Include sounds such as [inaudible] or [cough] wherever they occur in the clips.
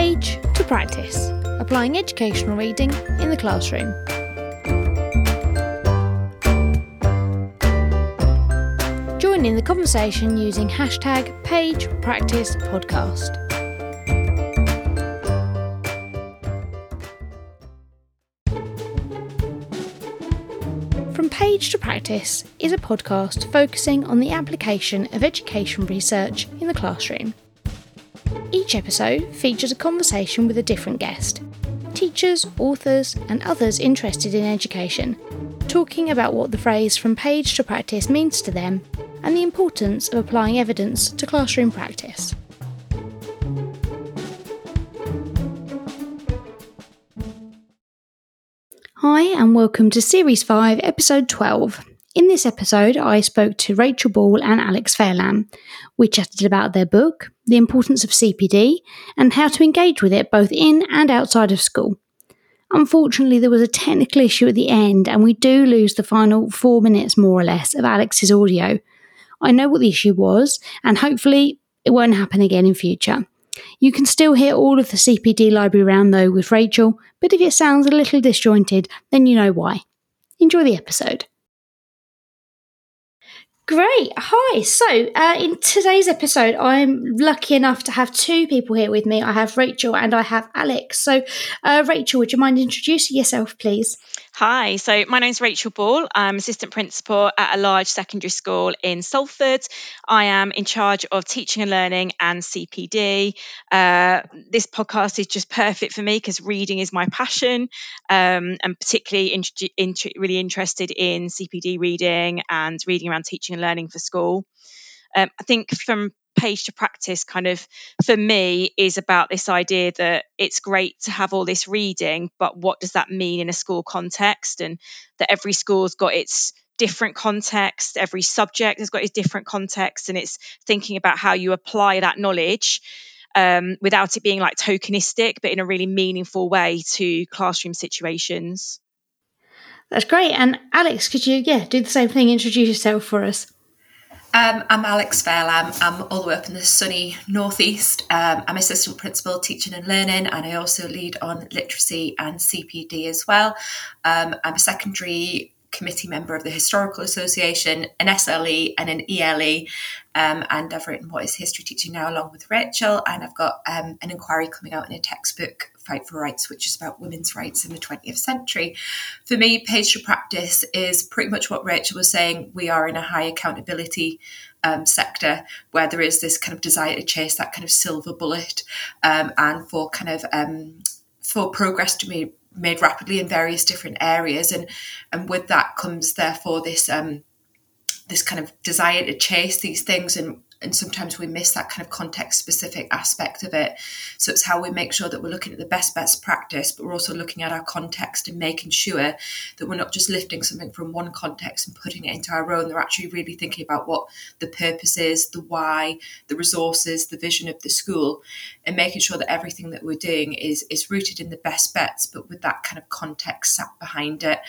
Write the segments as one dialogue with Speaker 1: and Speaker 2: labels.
Speaker 1: page to practice, applying educational reading in the classroom. Join in the conversation using hashtag page practice podcast. From Page to Practice is a podcast focusing on the application of education research in the classroom. Each episode features a conversation with a different guest teachers, authors, and others interested in education, talking about what the phrase from page to practice means to them and the importance of applying evidence to classroom practice. Hi, and welcome to Series 5, Episode 12. In this episode, I spoke to Rachel Ball and Alex Fairlamb. We chatted about their book, the importance of CPD, and how to engage with it both in and outside of school. Unfortunately, there was a technical issue at the end, and we do lose the final four minutes more or less of Alex's audio. I know what the issue was, and hopefully it won't happen again in future. You can still hear all of the CPD library round though with Rachel, but if it sounds a little disjointed, then you know why. Enjoy the episode. Great. Hi. So, uh, in today's episode, I'm lucky enough to have two people here with me. I have Rachel and I have Alex. So, uh, Rachel, would you mind introducing yourself, please?
Speaker 2: Hi, so my name's Rachel Ball. I'm assistant principal at a large secondary school in Salford. I am in charge of teaching and learning and CPD. Uh, this podcast is just [laughs] perfect for me because reading is my passion. Um, particularly in, in, really interested in CPD reading and reading around teaching and learning for school. Um, I think from page to practice kind of for me is about this idea that it's great to have all this reading but what does that mean in a school context? And that every school's got its different context every subject has got its different context and it's thinking about how you apply that knowledge um, without it being like tokenistic but in a really meaningful way to classroom situations.
Speaker 1: That's great. And alex could you yeah do the same thing introduce yourself for us
Speaker 3: um, I'm Alex Fairlamb. I'm all the way up in the sunny northeast. Um, I'm assistant principal teaching and learning, and I also lead on literacy and CPD as well. Um, I'm a secondary committee member of the Historical Association, an SLE and an ELE, um, and I've written What is History Teaching Now along with Rachel, and I've got um, an inquiry coming out in a textbook, Fight for Rights, which is about women's rights in the 20th century. For me, Page to Practice is pretty much what Rachel was saying. We are in a high accountability um, sector where there is this kind of desire to chase that kind of silver bullet um, and for kind of um, for progress to be made rapidly in various different areas and and with that comes therefore this um this kind of desire to chase these things and and sometimes we miss that kind of context specific aspect of it. So it's how we make sure that we're looking at the best best practice, but we're also looking at our context and making sure that we're not just lifting something from one context and putting it into our own. They're actually really thinking about what the purpose is, the why, the resources, the vision of the school, and making sure that everything that we're doing is is rooted in the best bets, but with that kind of context sat behind it.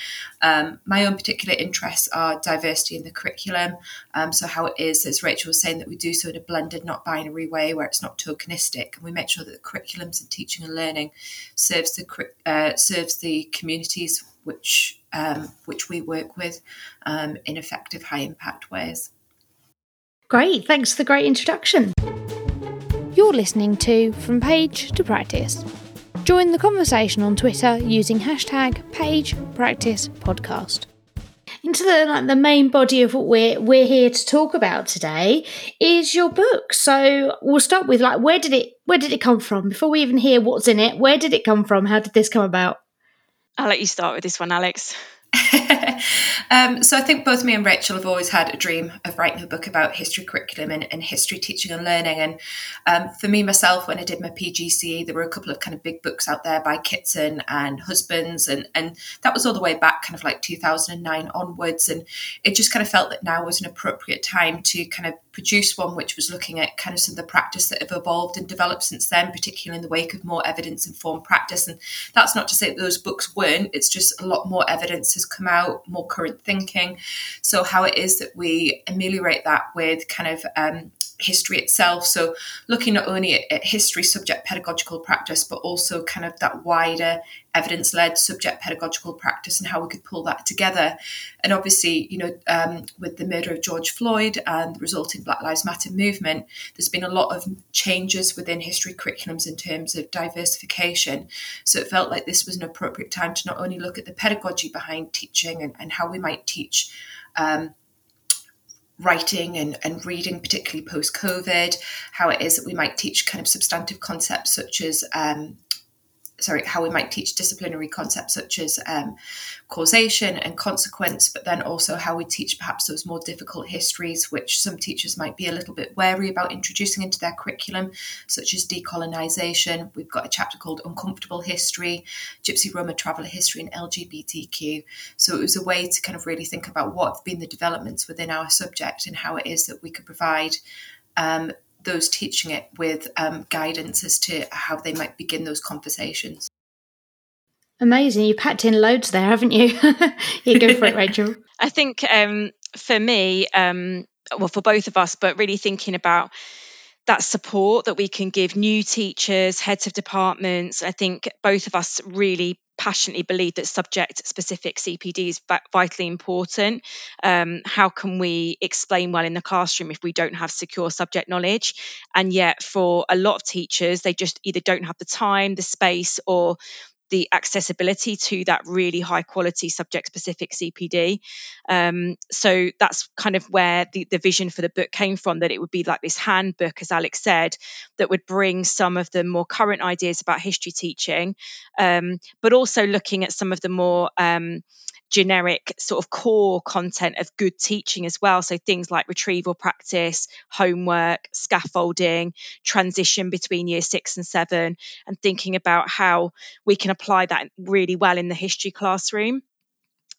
Speaker 3: Um, my own particular interests are diversity in the curriculum. Um, so how it is, as Rachel was saying, that we do so in a blended, not binary way where it's not tokenistic, and we make sure that the curriculums and teaching and learning serves the uh, serves the communities which um, which we work with um, in effective, high impact ways.
Speaker 1: Great, thanks for the great introduction. You're listening to From Page to Practice. Join the conversation on Twitter using hashtag Page Practice Podcast into the like the main body of what we're we're here to talk about today is your book. So we'll start with like where did it where did it come from? Before we even hear what's in it, where did it come from? How did this come about?
Speaker 2: I'll let you start with this one, Alex. [laughs]
Speaker 3: um, so I think both me and Rachel have always had a dream of writing a book about history curriculum and, and history teaching and learning. And um, for me myself, when I did my PGCE, there were a couple of kind of big books out there by Kitson and Husbands, and and that was all the way back, kind of like 2009 onwards. And it just kind of felt that now was an appropriate time to kind of produce one which was looking at kind of some of the practice that have evolved and developed since then, particularly in the wake of more evidence informed practice. And that's not to say that those books weren't, it's just a lot more evidence has come out, more current thinking. So, how it is that we ameliorate that with kind of um, history itself. So, looking not only at, at, history subject pedagogical practice, but also kind of that wider evidence led subject pedagogical practice and how we could pull that together. And obviously, you know, um, with the murder of George Floyd and the resulting Black Lives Matter movement, there's been a lot of changes within history curriculums in terms of diversification. So, it felt like this was an appropriate time to not only look at the pedagogy behind teaching and, and how we might teach. Um, writing and, and reading, particularly post COVID, how it is that we might teach kind of substantive concepts such as um, sorry, how we might teach disciplinary concepts such as um, causation and consequence, but then also how we teach perhaps those more difficult histories, which some teachers might be a little bit wary about introducing into their curriculum, such as decolonisation. We've got a chapter called Uncomfortable History, Gypsy Roma Traveller History, and LGBTQ. So it was a way to kind of really think about what have been the developments within our subject and how it is that we could provide um, those teaching it with um, guidance as to how they might begin those conversations.
Speaker 1: Amazing. You packed in loads there, haven't you? [laughs] you go for it, [laughs] Rachel.
Speaker 2: I think um, for me, um, well, for both of us, but really thinking about that support that we can give new teachers, heads of departments. I think both of us really passionately believe that subject specific CPD is vitally important. Um, how can we explain well in the classroom if we don't have secure subject knowledge? And yet, for a lot of teachers, they just either don't have the time, the space, or the accessibility to that really high quality subject specific CPD. Um, so that's kind of where the, the vision for the book came from that it would be like this handbook, as Alex said, that would bring some of the more current ideas about history teaching, um, but also looking at some of the more um, generic sort of core content of good teaching as well. So things like retrieval practice, homework, scaffolding, transition between year six and seven, and thinking about how we can apply that really well in the history classroom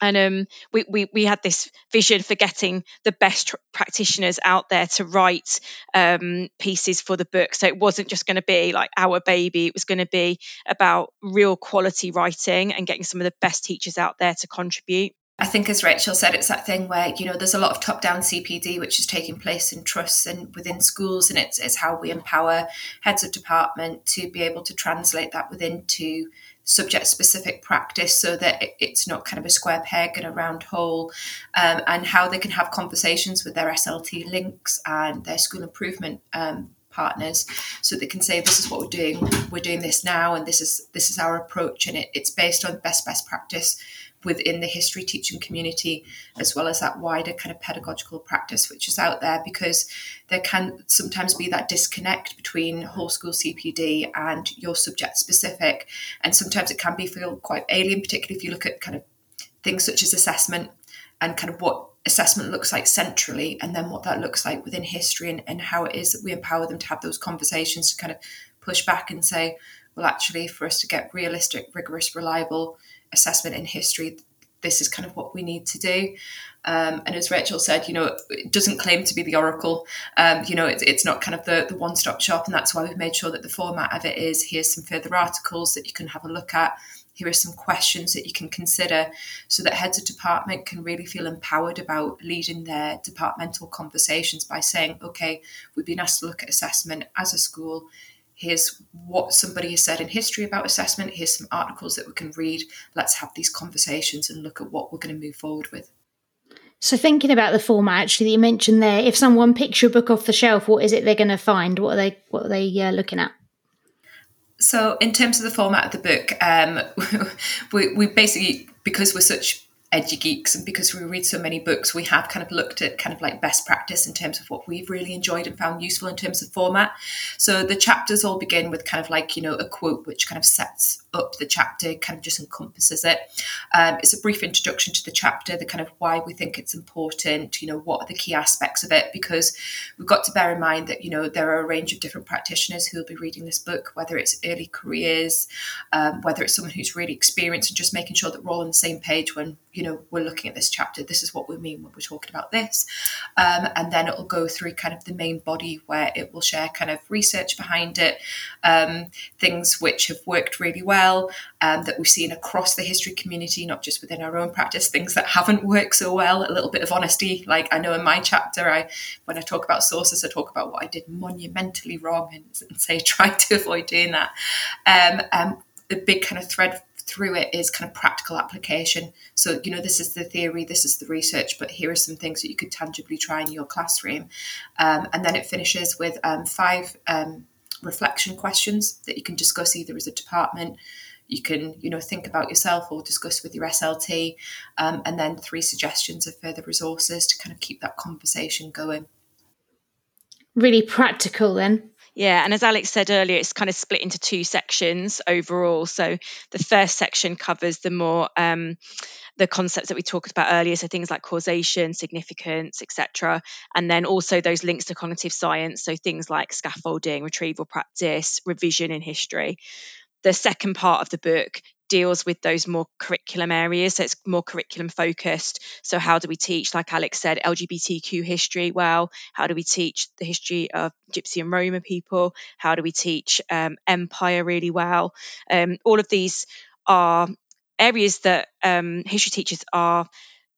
Speaker 2: and um, we, we, we had this vision for getting the best tr- practitioners out there to write um, pieces for the book. So it wasn't just going to be like our baby; it was going to be about real quality writing and getting some of the best teachers out there to contribute.
Speaker 3: I think, as Rachel said, it's that thing where you know there's a lot of top-down CPD which is taking place in trusts and within schools, and it's, it's how we empower heads of department to be able to translate that within to subject specific practice so that it's not kind of a square peg and a round hole, um, and how they can have conversations with their SLT links and their school improvement um, partners so they can say this is what we're doing. We're doing this now and this is this is our approach and it, it's based on best best practice within the history teaching community, as well as that wider kind of pedagogical practice which is out there, because there can sometimes be that disconnect between whole school CPD and your subject specific. And sometimes it can be feel quite alien, particularly if you look at kind of things such as assessment and kind of what assessment looks like centrally and then what that looks like within history and, and how it is that we empower them to have those conversations to kind of push back and say, well, actually, for us to get realistic, rigorous, reliable assessment in history, this is kind of what we need to do. Um, and as Rachel said, you know, it doesn't claim to be the oracle. Um, you know, it's, it's not kind of the, the one stop shop. And that's why we've made sure that the format of it is here's some further articles that you can have a look at. Here are some questions that you can consider so that heads of department can really feel empowered about leading their departmental conversations by saying, okay, we've been asked to look at assessment as a school here's what somebody has said in history about assessment, here's some articles that we can read. Let's have these conversations and look at what we're going to move forward with.
Speaker 1: So, thinking about the format, actually, that you mentioned there, if someone picks your book off the shelf, what is it they're going to find? What are they What are they uh, looking at?
Speaker 3: So, in terms of the format of the book, um, [laughs] we, we basically because we're such edgy geeks and because we read so many books we have kind of looked at kind of like best practice in terms of what we've really enjoyed and found useful in terms of format. So the chapters all begin with kind of like you know a quote which kind of sets up the chapter kind of just encompasses it um, it's a brief introduction to the chapter the kind of why we think it's important you know what are the key aspects of it because we've got to bear in mind that you know there are a range of different practitioners who will be reading this book whether it's early careers um, whether it's someone who's really experienced and just making sure that we're all on the same page when you know, we're looking at this chapter, this is what we mean when we're talking about this. Um, and then it'll go through kind of the main body where it will share kind of research behind it, um, things which have worked really well well, um, that we've seen across the history community, not just within our own practice, things that haven't worked so well, a little bit of honesty. Like I know in my chapter, I when I talk about sources, I talk about what I did monumentally wrong and, and say [laughs] try to avoid doing that. Um, um, the big kind of thread through it is kind of practical application. So, you know, this is the theory, this is the research, but here are some things that you could tangibly try in your classroom. Um, and then it finishes with um, five um, reflection questions that you can discuss either as a department. You can, you know, think about yourself or discuss with your SLT, um, and then three suggestions of further resources to kind of keep that conversation going.
Speaker 1: Really practical, then.
Speaker 2: Yeah, and as Alex said earlier, it's kind of split into two sections overall. So the first section covers the more um, the concepts that we talked about earlier, so things like causation, significance, etc., and then also those links to cognitive science, so things like scaffolding, retrieval practice, revision in history. The second part of the book deals with those more curriculum areas. So it's more curriculum focused. So, how do we teach, like Alex said, LGBTQ history well? How do we teach the history of Gypsy and Roma people? How do we teach um, empire really well? Um, all of these are areas that um, history teachers are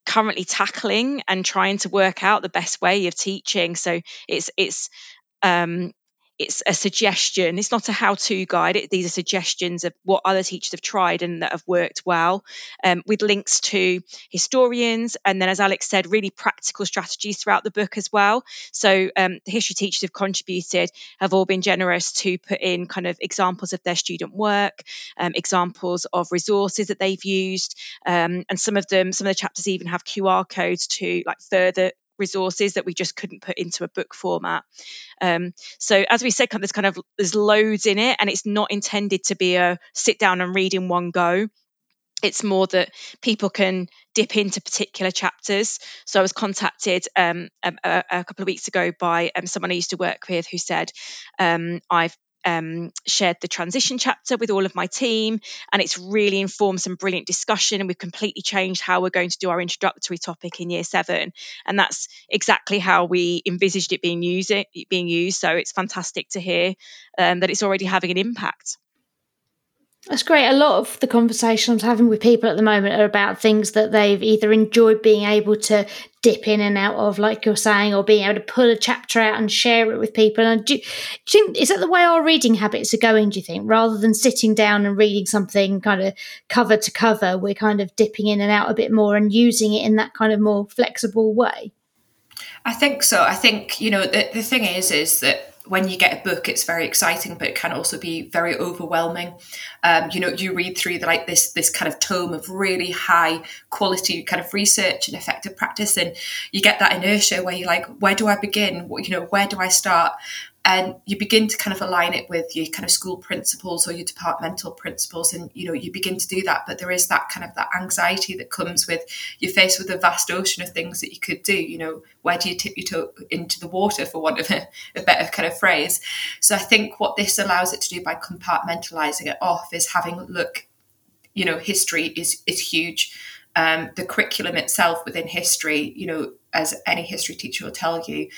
Speaker 2: currently tackling and trying to work out the best way of teaching. So it's it's um, it's a suggestion. It's not a how-to guide. It, these are suggestions of what other teachers have tried and that have worked well, um, with links to historians, and then, as Alex said, really practical strategies throughout the book as well. So um, the history teachers who've contributed have all been generous to put in kind of examples of their student work, um, examples of resources that they've used, um, and some of them, some of the chapters even have QR codes to like further resources that we just couldn't put into a book format. Um, so as we said, there's kind of there's loads in it, and it's not intended to be a sit down and read in one go. It's more that people can dip into particular chapters. So I was contacted um, a, a, couple of weeks ago by um, someone I used to work with who said, um, I've um, shared the transition chapter with all of my team, and it's really informed some brilliant discussion. And we've completely changed how we're going to do our introductory topic in year seven, and that's exactly how we envisaged it being used. It being used, so it's fantastic to hear um, that it's already having an impact.
Speaker 1: That's great. A lot of the conversations I'm having with people at the moment are about things that they've either enjoyed being able to dip in and out of, like you're saying, or being able to pull a chapter out and share it with people. And do, do you think is that the way our reading habits are going? Do you think rather than sitting down and reading something kind of cover to cover, we're kind of dipping in and out a bit more and using it in that kind of more flexible way?
Speaker 3: I think so. I think you know the, the thing is is that when you get a book, it's very exciting, but it can also be very overwhelming. Um, you know, you read through the, like this this kind of tome of really high quality kind of research and effective practice, and you get that inertia where you're like, where do I begin? You know, where do I start? And you begin to kind of align it with your kind of school principles or your departmental principles and you know you begin to do that. But there is that kind of that anxiety that comes with you're faced with a vast ocean of things that you could do you know where do you tip your toe into the water for want of a, a better kind of phrase? So i think what this allows it to do by compartmentalizing it off is having look you know history is is huge. Um, the curriculum itself within history you know as any history teacher will tell you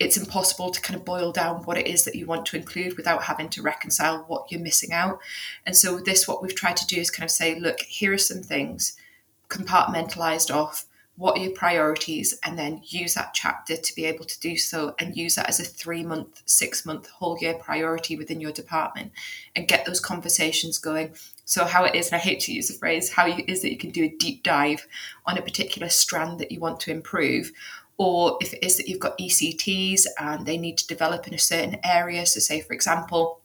Speaker 3: it's impossible to kind of boil down what it is that you want to include without having to reconcile what you're missing out. And so, this, what we've tried to do is kind of say, look, here are some things compartmentalized off. What are your priorities? And then use that chapter to be able to do so and use that as a three month, six month, whole year priority within your department and get those conversations going. So, how it is, and I hate to use the phrase, how it is that you can do a deep dive on a particular strand that you want to improve, or if it is that you've got ECTs and they need to develop in a certain area. So, say, for example,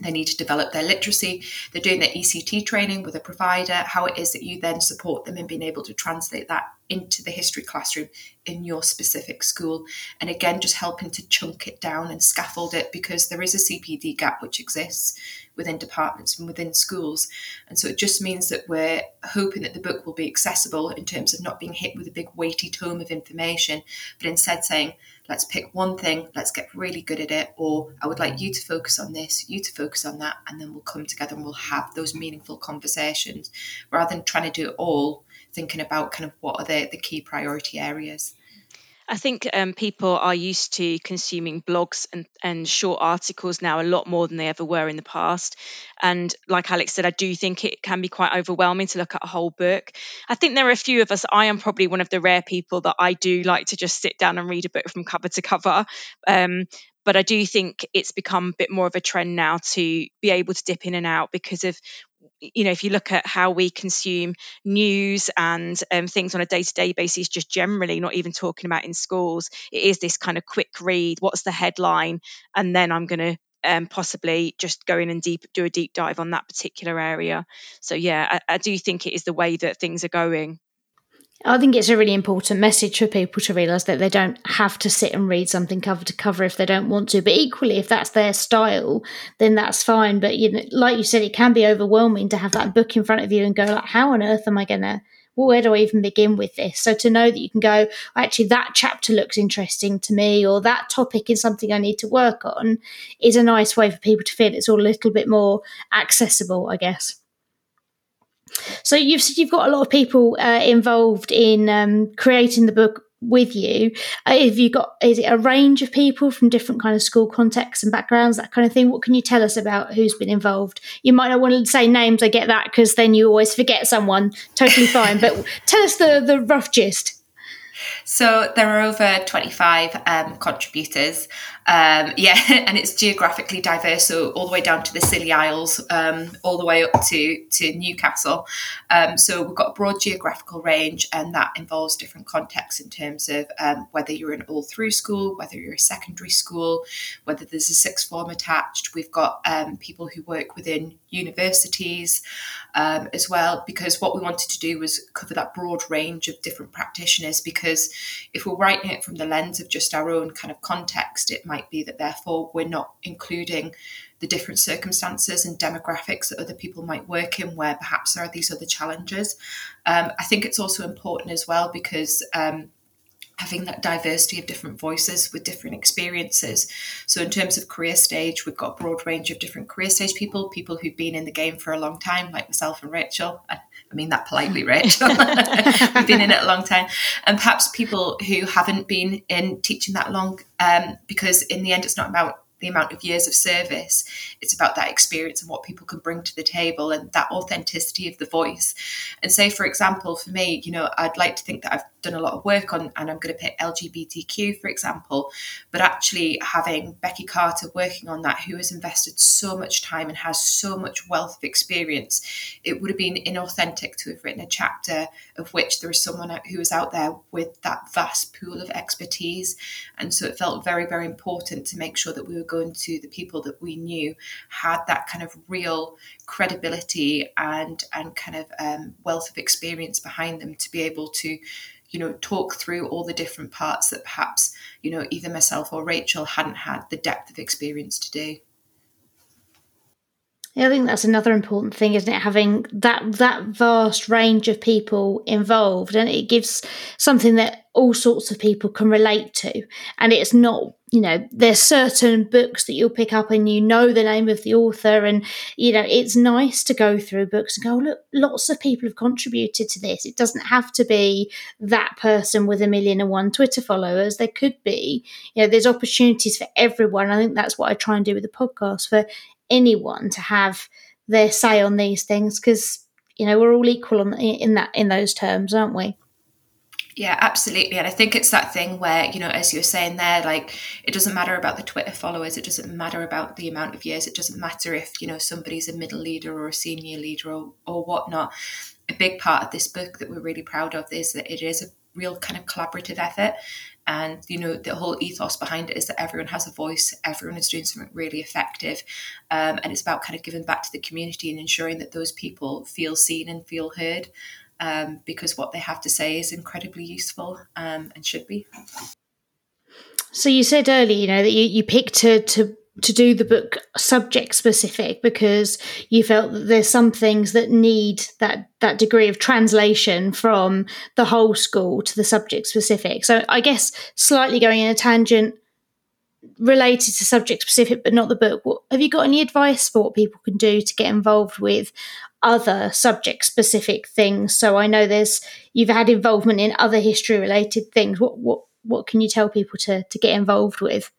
Speaker 3: they need to develop their literacy, they're doing their ECT training with a provider, how it is that you then support them in being able to translate that into the history classroom in your specific school. And again, just helping to chunk it down and scaffold it because there is a CPD gap which exists within departments and within schools. And so it just means that we're hoping that the book will be accessible in terms of not being hit with a big weighty tome of information, but instead saying, let's pick one thing, let's get really good at it, or I would like you to focus on this, you to focus on that, and then we'll come together and we'll have those meaningful conversations rather than trying to do it all, thinking about kind of what are the, the key priority areas.
Speaker 2: I think um, people are used to consuming blogs and, and short articles now a lot more than they ever were in the past. And like Alex said, I do think it can be quite overwhelming to look at a whole book. I think there are a few of us, I am probably one of the rare people that I do like to just sit down and read a book from cover to cover. Um, but I do think it's become a bit more of a trend now to be able to dip in and out because of you know if you look at how we consume news and um, things on a day-to-day basis just generally not even talking about in schools it is this kind of quick read what's the headline and then i'm going to um, possibly just go in and deep do a deep dive on that particular area. So yeah I, I do think it is the way that things are going
Speaker 1: I think it's a really important message for people to realise that they don't have to sit and read something cover to cover if they don't want to. But equally, if that's their style, then that's fine. But you know, like you said, it can be overwhelming to have that book in front of you and go like, "How on earth am I gonna? Well, where do I even begin with this?" So to know that you can go, actually, that chapter looks interesting to me, or that topic is something I need to work on, is a nice way for people to feel it's all a little bit more accessible, I guess. So you've you've got a lot of people uh, involved in um, creating the book with you. Uh, have you got is it a range of people from different kind of school contexts and backgrounds, that kind of thing? What can you tell us about who's been involved? You might not want to say names. I get that because then you always forget someone. Totally fine. but [laughs] tell us the the rough gist.
Speaker 3: So there are over 25 um, contributors. Um, [laughs] yeah, and it's geographically diverse, so all the way down to the Scilly Isles, um, all the way up to, to Newcastle. Um, so we've got a broad geographical range, and that involves different contexts in terms of um, whether you're an all through school, whether you're a secondary school, whether there's a sixth form attached. We've got um, people who work within universities um, as well, because what we wanted to do was cover that broad range of different practitioners. Because if we're writing it from the lens of just our own kind of context, it might be that therefore we're not including the different circumstances and demographics that other people might work in where perhaps there are these other challenges. Um, I think it's also important as well because um, having that diversity of different voices with different experiences. So, in terms of career stage, we've got a broad range of different career stage people, people who've been in the game for a long time, like myself and Rachel. I mean that politely, Rachel. [laughs] We've been in it a long time. And perhaps people who haven't been in teaching that long, um, because in the end, it's not about the amount of years of service. It's about that experience and what people can bring to the table and that authenticity of the voice. And say, for example, for me, you know, I'd like to think that I've done a lot of work on, and I'm going to pick LGBTQ, for example, but actually having Becky Carter working on that, who has invested so much time and has so much wealth of experience, it would have been inauthentic to have written a chapter of which there is someone who is out there with that vast pool of expertise. And so it felt very, very important to make sure that we were going to the people that we knew had that kind of real credibility and and kind of um, wealth of experience behind them to be able to you know talk through all the different parts that perhaps you know either myself or Rachel hadn't had the depth of experience to do.
Speaker 1: I think that's another important thing, isn't it? Having that that vast range of people involved, and it gives something that all sorts of people can relate to. And it's not, you know, there's certain books that you'll pick up and you know the name of the author, and you know it's nice to go through books and go, oh, look, lots of people have contributed to this. It doesn't have to be that person with a million and one Twitter followers. There could be, you know, there's opportunities for everyone. I think that's what I try and do with the podcast for anyone to have their say on these things because you know we're all equal in that in those terms, aren't we?
Speaker 3: Yeah, absolutely. And I think it's that thing where, you know, as you're saying there, like it doesn't matter about the Twitter followers, it doesn't matter about the amount of years, it doesn't matter if, you know, somebody's a middle leader or a senior leader or, or whatnot. A big part of this book that we're really proud of is that it is a real kind of collaborative effort and you know the whole ethos behind it is that everyone has a voice everyone is doing something really effective um, and it's about kind of giving back to the community and ensuring that those people feel seen and feel heard um, because what they have to say is incredibly useful um, and should be.
Speaker 1: So you said earlier you know that you, you picked to, to to do the book subject specific because you felt that there's some things that need that that degree of translation from the whole school to the subject specific. So I guess slightly going in a tangent related to subject specific but not the book. What, have you got any advice for what people can do to get involved with other subject specific things? So I know there's you've had involvement in other history related things. What what what can you tell people to to get involved with?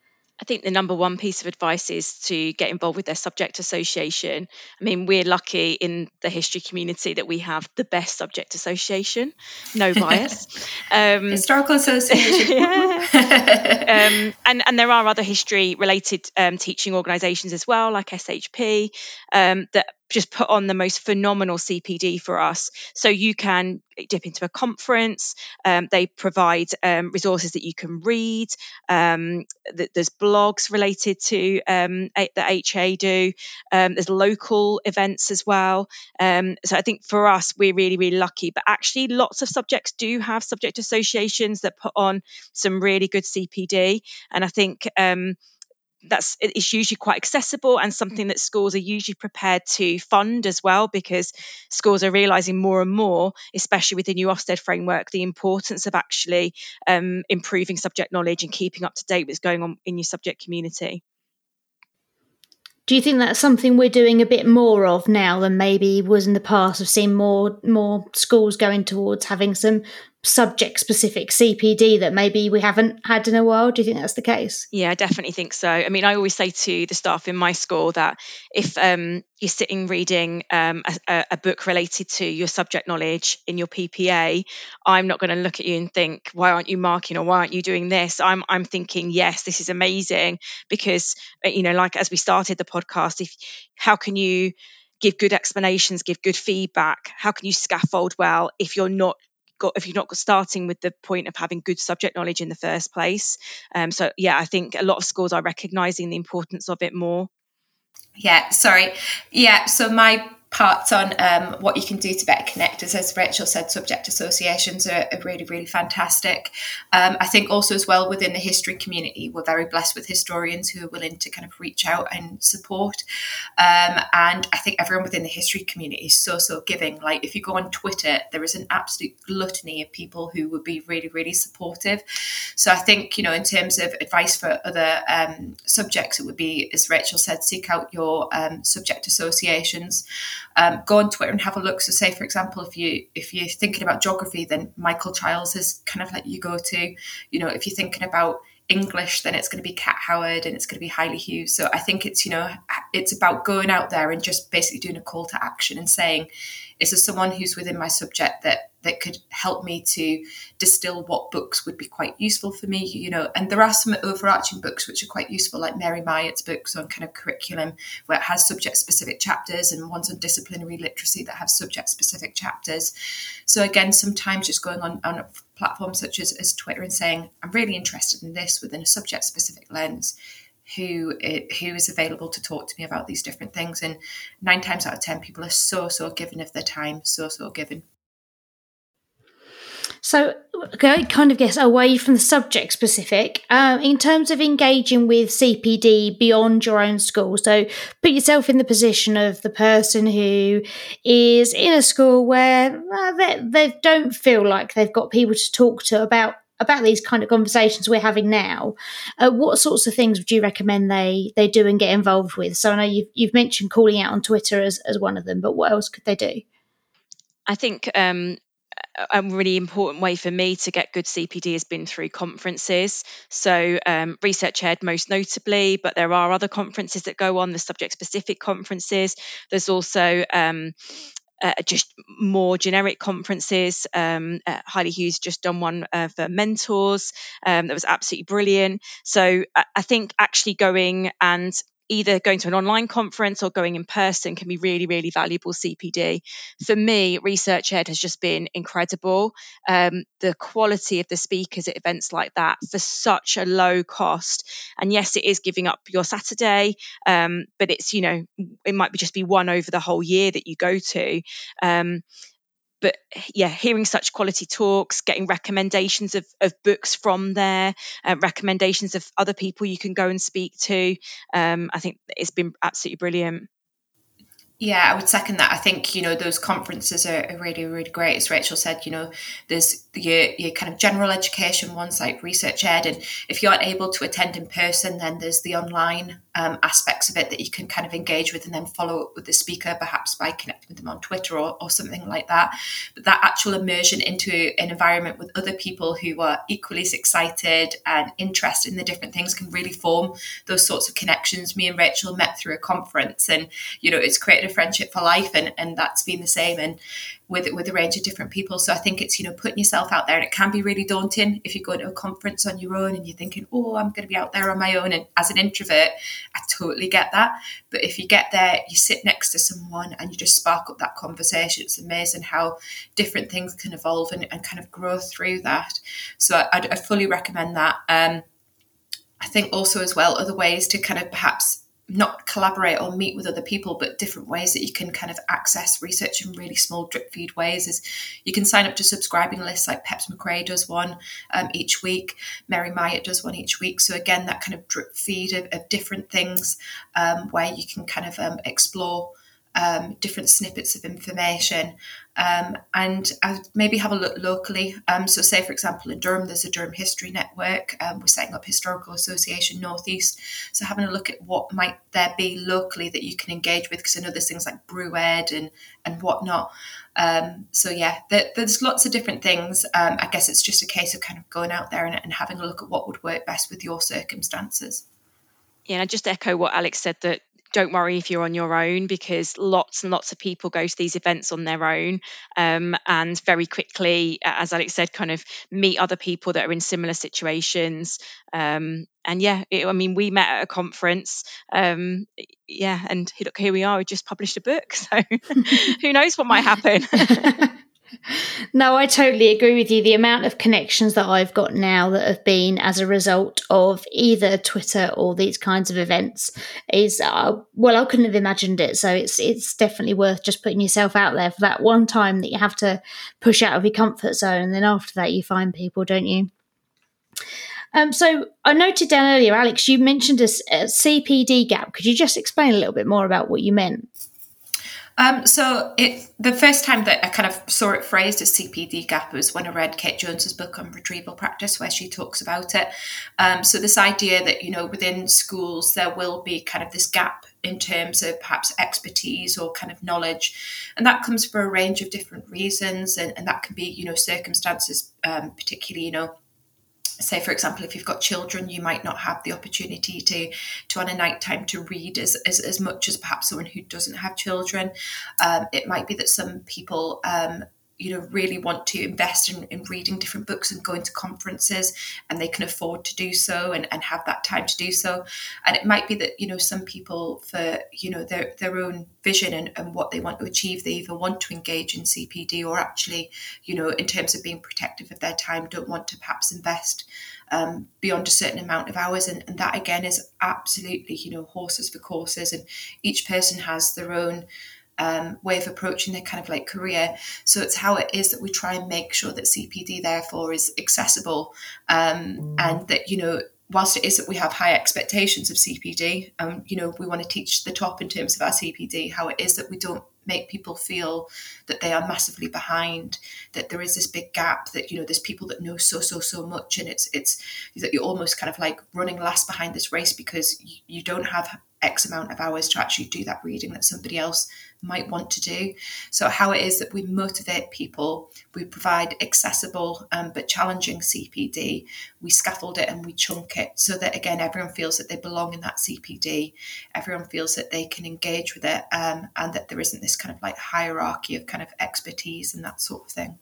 Speaker 2: I think the number one piece of advice is to get involved with their subject association. I mean, we're lucky in the history community that we have the best subject association, no [laughs] bias.
Speaker 3: Um, Historical Association. [laughs] [laughs]
Speaker 2: um, and, and there are other history related um, teaching organisations as well, like SHP, um, that just put on the most phenomenal CPD for us. So you can dip into a conference. Um, they provide um, resources that you can read. Um, th- there's blogs related to um, a- the HA do. Um, there's local events as well. Um, so I think for us, we're really, really lucky. But actually, lots of subjects do have subject associations that put on some really good CPD. And I think that's it's usually quite accessible and something that schools are usually prepared to fund as well because schools are realizing more and more especially with the new ofsted framework the importance of actually um, improving subject knowledge and keeping up to date with what's going on in your subject community
Speaker 1: do you think that's something we're doing a bit more of now than maybe was in the past? I've seen more more schools going towards having some subject specific CPD that maybe we haven't had in a while? Do you think that's the case?
Speaker 2: Yeah, I definitely think so. I mean, I always say to the staff in my school that if um, you're sitting reading um, a, a, book related to your subject knowledge in your PPA, I'm not going to look at you and think, why aren't you marking or why aren't you doing this? I'm, I'm thinking, yes, this is amazing because, uh, you know, like as we started the podcast, if how can you give good explanations, give good feedback? How can you scaffold well if you're not got if you're not starting with the point of having good subject knowledge in the first place. Um, so yeah, I think a lot of schools are recognizing the importance of it more.
Speaker 3: Yeah, sorry. Yeah, so my parts on um, what you can do to better connect. As, as Rachel said, subject associations are, are really, really fantastic. Um, I think also as well within the history community, we're very blessed with historians who are willing to kind of reach out and support. Um, and I think everyone within the history community is so, so giving. Like if you go on Twitter, there is an absolute gluttony of people who would be really, really supportive. So I think, you know, in terms of advice for other um, subjects, it would be, as Rachel said, seek out your um, subject associations um, go on Twitter and have a look. So, say for example, if you if you're thinking about geography, then Michael Chiles is kind of like you go to. You know, if you're thinking about English, then it's going to be Kat Howard and it's going to be Haili Hughes. So I think it's you know it's about going out there and just basically doing a call to action and saying, is there someone who's within my subject that that could help me to distill what books would be quite useful for me, you know. And there are some overarching books which are quite useful, like Mary Myatt's books on kind of curriculum, where it has subject specific chapters, and ones on disciplinary literacy that have subject specific chapters. So again, sometimes just going on on platforms such as, as Twitter and saying, I'm really interested in this within a subject specific lens who who is available to talk to me about these different things and nine times out of ten people are so so given of their time so so given
Speaker 1: so, I kind of guess away from the subject specific, um, in terms of engaging with CPD beyond your own school. So, put yourself in the position of the person who is in a school where uh, they, they don't feel like they've got people to talk to about about these kind of conversations we're having now, uh, what sorts of things would you recommend they they do and get involved with? So I know you've you've mentioned calling out on Twitter as as one of them, but what else could they do?
Speaker 2: I think um, a really important way for me to get good CPD has been through conferences. So, um, Research Ed most notably, but there are other conferences that go on, the subject specific conferences. There's also um, uh, just more generic conferences. Um, uh, Haili Hughes just done one uh, for mentors um, that was absolutely brilliant. So I, I think actually going and either going to an online conference or going in person can be really, really valuable CPD. For me, Research Ed has just been incredible. Um, the quality of the speakers at events like that for such a low cost. And yes, it is giving up your Saturday, um, but it's, you know, it might be just be one over the whole year that you go to. Um, but yeah, hearing such quality talks, getting recommendations of, of books from there, uh, recommendations of other people you can go and speak to, um, I think it's been absolutely brilliant.
Speaker 3: Yeah, I would second that. I think you know those conferences are, really, really great. As Rachel said, you know, there's your your kind of general education ones like Research Ed, and if you aren't able to attend in person, then there's the online um, aspects of it that you can kind of engage with and then follow up with the speaker, perhaps by connecting with them on Twitter or, or something like that. But that actual immersion into an environment with other people who are equally as excited and interested in the different things can really form those sorts of connections. Me and Rachel met through a conference and, you know, it's created a friendship for life and, and that's been the same. And with with a range of different people. So I think it's you know putting yourself out there, and it can be really daunting if you go to a conference on your own and you're thinking, oh, I'm going to be out there on my own. And as an introvert, I totally get that. But if you get there, you sit next to someone and you just spark up that conversation. It's amazing how different things can evolve and, and kind of grow through that. So I, I fully recommend that. Um, I think also as well other ways to kind of perhaps not collaborate or meet with other people, but different ways that you can kind of access research in really small drip feed ways is you can sign up to subscribing lists like Peps Mccrea does one um, each week, Mary Myatt does one each week. So again, that kind of drip feed of, of different things um, where you can kind of um, explore um, different snippets of information um, and maybe have a look locally. Um, so, say for example, in Durham, there's a Durham History Network. Um, we're setting up Historical Association Northeast. So, having a look at what might there be locally that you can engage with, because I know there's things like BrewEd and and whatnot. Um, so, yeah, there, there's lots of different things. Um, I guess it's just a case of kind of going out there and, and having a look at what would work best with your circumstances.
Speaker 2: Yeah, and I just echo what Alex said that don't worry if you're on your own because lots and lots of people go to these events on their own um, and very quickly as alex said kind of meet other people that are in similar situations. Um, and yeah it, i mean we met at a conference um, yeah and look here we are we just published a book [laughs] so [laughs] who knows what might happen [laughs]
Speaker 1: no, I totally agree with you. The amount of connections that I've got now that have been as a result of either Twitter or these kinds of events is uh, well, I couldn't have imagined it. So it's it's definitely worth just putting yourself out there for that one time that you have to push out of your comfort zone, and then after that you find people, don't you? Um, so I noted down earlier, Alex, you mentioned a, a CPD gap. Could you just explain a little bit more about what you meant?
Speaker 3: Um, so it the first time that I kind of saw it phrased as CPD gap was when I read Kate Jones's book on retrieval practice, where she talks about it. Um, so this idea that you know within schools there will be kind of this gap in terms of perhaps expertise or kind of knowledge, and that comes for a range of different reasons, and, and that can be you know circumstances, um, particularly you know say for example if you've got children you might not have the opportunity to to on a night time to read as, as, as much as perhaps someone who doesn't have children. Um, it might be that some people um, you know really want to invest in, in reading different books and going to conferences and they can afford to do so and, and have that time to do so. And it might be that you know some people for you know their their own vision and, and what they want to achieve they either want to engage in cpd or actually you know in terms of being protective of their time don't want to perhaps invest um, beyond a certain amount of hours. And, and that again is absolutely you know horses for courses. And each person has their own um, way of approaching their kind of like career. So it's how it is that we try and make sure that CPD therefore is accessible um, mm. and that, you know, whilst it is that we have high expectations of CPD, um, you know, we want to teach the top in terms of our CPD, how it is that we don't make people feel that they are massively behind, that there is this big gap, that you know there's people that know so so so much, and it's it's that you're almost kind of like running last behind this race because you, you don't have X amount of hours to actually do that reading that somebody else might want to do. So, how it is that we motivate people, we provide accessible um, but challenging CPD, we scaffold it and we chunk it so that, again, everyone feels that they belong in that CPD, everyone feels that they can engage with it, um, and that there isn't this kind of like hierarchy of kind of expertise and that sort of thing.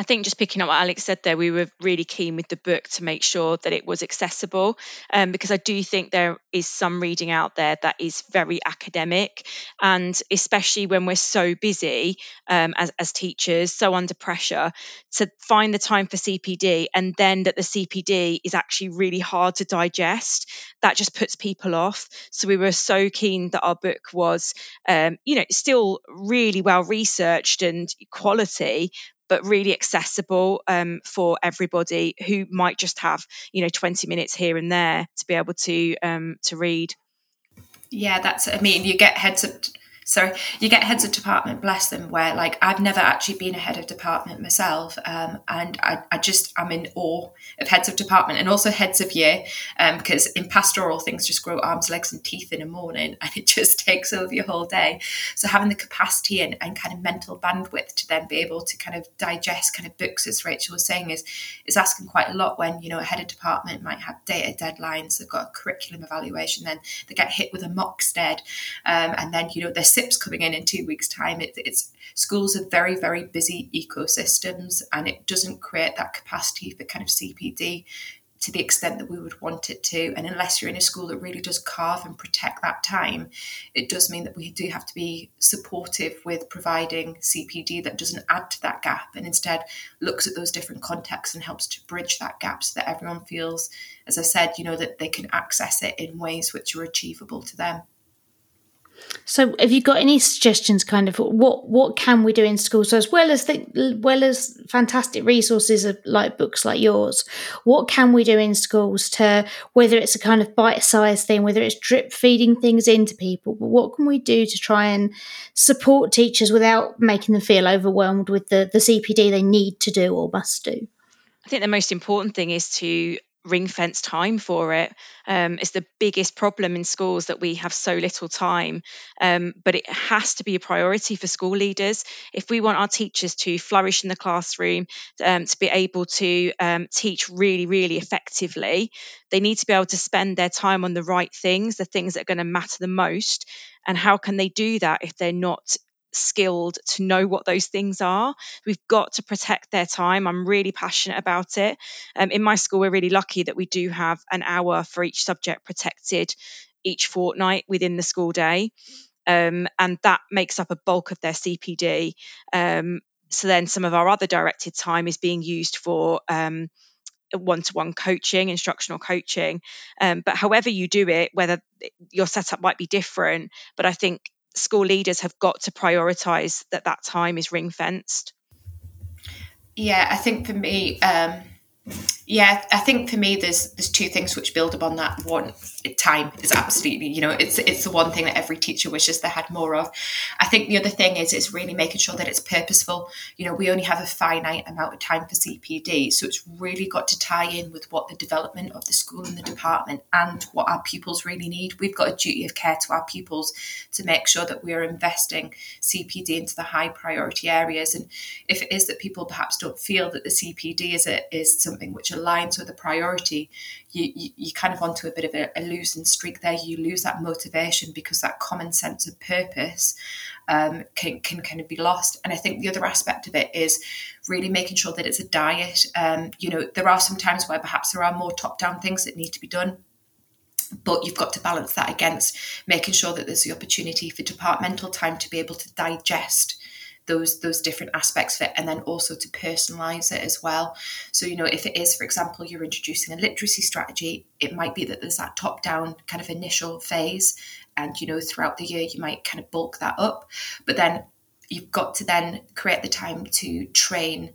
Speaker 2: I think just picking up what Alex said there, we were really keen with the book to make sure that it was accessible um, because I do think there is some reading out there that is very academic. And especially when we're so busy um, as, as teachers, so under pressure, to find the time for CPD and then that the CPD is actually really hard to digest, that just puts people off. So we were so keen that our book was, um, you know, still really well researched and quality, but really accessible um, for everybody who might just have you know 20 minutes here and there to be able to um, to read.
Speaker 3: Yeah that's i mean you get heads up sorry, you get heads of department, bless them, where like I've never actually been a head of department myself. Um, and I, I just, I'm in awe of heads of department and also heads of year, um, because in pastoral things just grow arms, legs, and teeth in a morning [laughs] and it just takes over your whole day. So having the capacity and, and kind of mental bandwidth to then be able to kind of digest kind of books, as Rachel was saying, is is asking quite a lot when, you know, a head of department might have data deadlines, they've got a curriculum evaluation, then they get hit with a mocksted. Um, and then, you know, there's SIPs coming in in two weeks' time. It, it's schools are very, very busy ecosystems and it doesn't create that capacity for kind of CPD to the extent that we would want it to. And unless you're in a school that really does carve and protect that time, it does mean that we do have to be supportive with providing CPD that doesn't add to that gap and instead looks at those different contexts and helps to bridge that gap so that everyone feels, as I said, you know, that they can access it in ways which are achievable to them.
Speaker 1: So, have you got any suggestions? Kind of what what can we do in schools? So, as well as the well as fantastic resources of like books like yours, what can we do in schools to whether it's a kind of bite sized thing, whether it's drip feeding things into people, but what can we do to try and support teachers without making them feel overwhelmed with the the CPD they need to do or must do?
Speaker 2: I think the most important thing is to ring fence time for it. Um, it's the biggest problem in schools that we have so little time. Um, but it has to be a priority for school leaders. If we want our teachers to flourish in the classroom, um, to be able to um, teach really, really effectively, they need to be able to spend their time on the right things, the things that are going to matter the most. And how can they do that if they're not skilled to know what those things are. We've got to protect their time. I'm really passionate about it. Um, in my school, we're really lucky that we do have an hour for each subject protected each fortnight within the school day. Um, and that makes up a bulk of their CPD. Um, so then some of our other directed time is being used for um, one-to-one coaching instructional coaching um, but however you do it whether your setup might be different but i think school leaders have got to prioritize that that time is ring fenced
Speaker 3: yeah i think for me um yeah, I think for me, there's there's two things which build upon that. One, time is absolutely, you know, it's it's the one thing that every teacher wishes they had more of. I think the other thing is it's really making sure that it's purposeful. You know, we only have a finite amount of time for CPD, so it's really got to tie in with what the development of the school and the department and what our pupils really need. We've got a duty of care to our pupils to make sure that we are investing CPD into the high priority areas. And if it is that people perhaps don't feel that the CPD is a, is something which aligns with a priority, you, you, you kind of onto a bit of a, a, losing streak there. You lose that motivation because that common sense of purpose um, can, can kind of be lost. And I think the other aspect of it is really making sure that it's a diet. Um, you know, there are some times where perhaps there are more top down things that need to be done but you've got to balance that against making sure that there's the opportunity for departmental time to be able to digest those those different aspects of it and then also to personalize it as well. So you know if it is for example you're introducing a literacy strategy it might be that there's that top down kind of initial phase and you know throughout the year you might kind of bulk that up. But then you've got to then create the time to train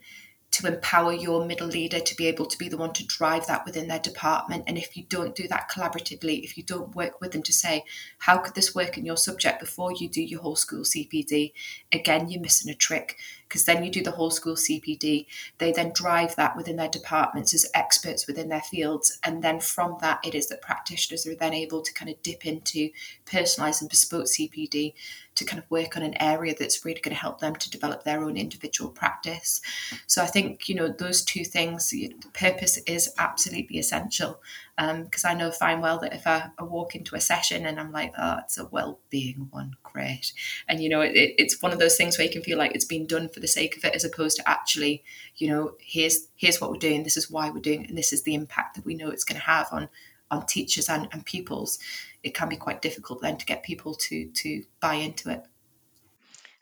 Speaker 3: to empower your middle leader to be able to be the one to drive that within their department. And if you don't do that collaboratively, if you don't work with them to say, how could this work in your subject before you do your whole school CPD, again, you're missing a trick because then you do the whole school CPD. They then drive that within their departments as experts within their fields. And then from that, it is that practitioners are then able to kind of dip into personalised and bespoke CPD to kind of work on an area that's really going to help them to develop their own individual practice. So I think, you know, those two things, the purpose is absolutely essential because um, I know fine well that if I, I, walk into a session and I'm like, oh, it's a well-being one, great, and you know, it, it's one of those things where you can feel like it's been done for the sake of it, as opposed to actually, you know, here's here's what we're doing, this is why we're doing it, and this is the impact that we know it's going to have on on teachers and, and pupils. It can be quite difficult then to get people to to buy into it.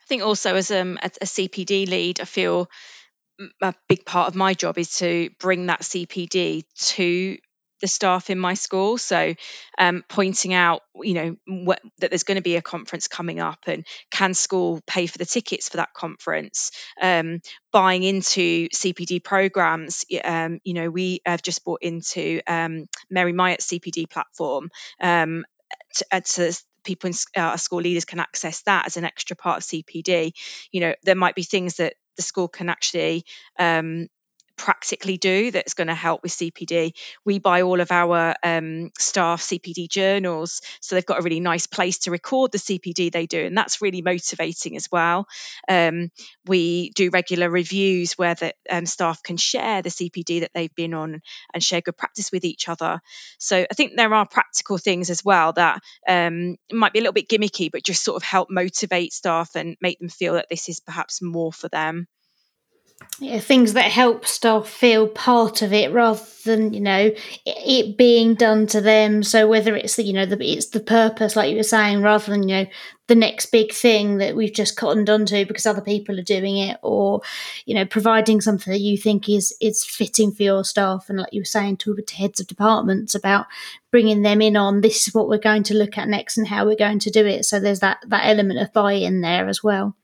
Speaker 2: I think also as um, a, a CPD lead, I feel a big part of my job is to bring that CPD to the staff in my school. So, um, pointing out, you know, that there's going to be a conference coming up, and can school pay for the tickets for that conference? Um, buying into CPD programs. Um, you know, we have just bought into um, Mary Myatt's CPD platform um, to, uh, to people in uh, school leaders can access that as an extra part of CPD. You know, there might be things that the school can actually um, practically do that's going to help with CPD. We buy all of our um, staff CPD journals, so they've got a really nice place to record the CPD they do, and that's really motivating as well. Um, we do regular reviews where the um, staff can share the CPD that they've been on and share good practice with each other. So I think there are practical things as well that um, might be a little bit gimmicky, but just sort of help motivate staff and make them feel that this is perhaps more for them
Speaker 1: yeah, things that help staff feel part of it rather than you know it being done to them. So whether it's the you know the it's the purpose like you were saying rather than you know the next big thing that we've just cottoned onto because other people are doing it or you know providing something that you think is is fitting for your staff. And like you were saying to the heads of departments about bringing them in on this is what we're going to look at next and how we're going to do it. So there's that that element of buy-in there as well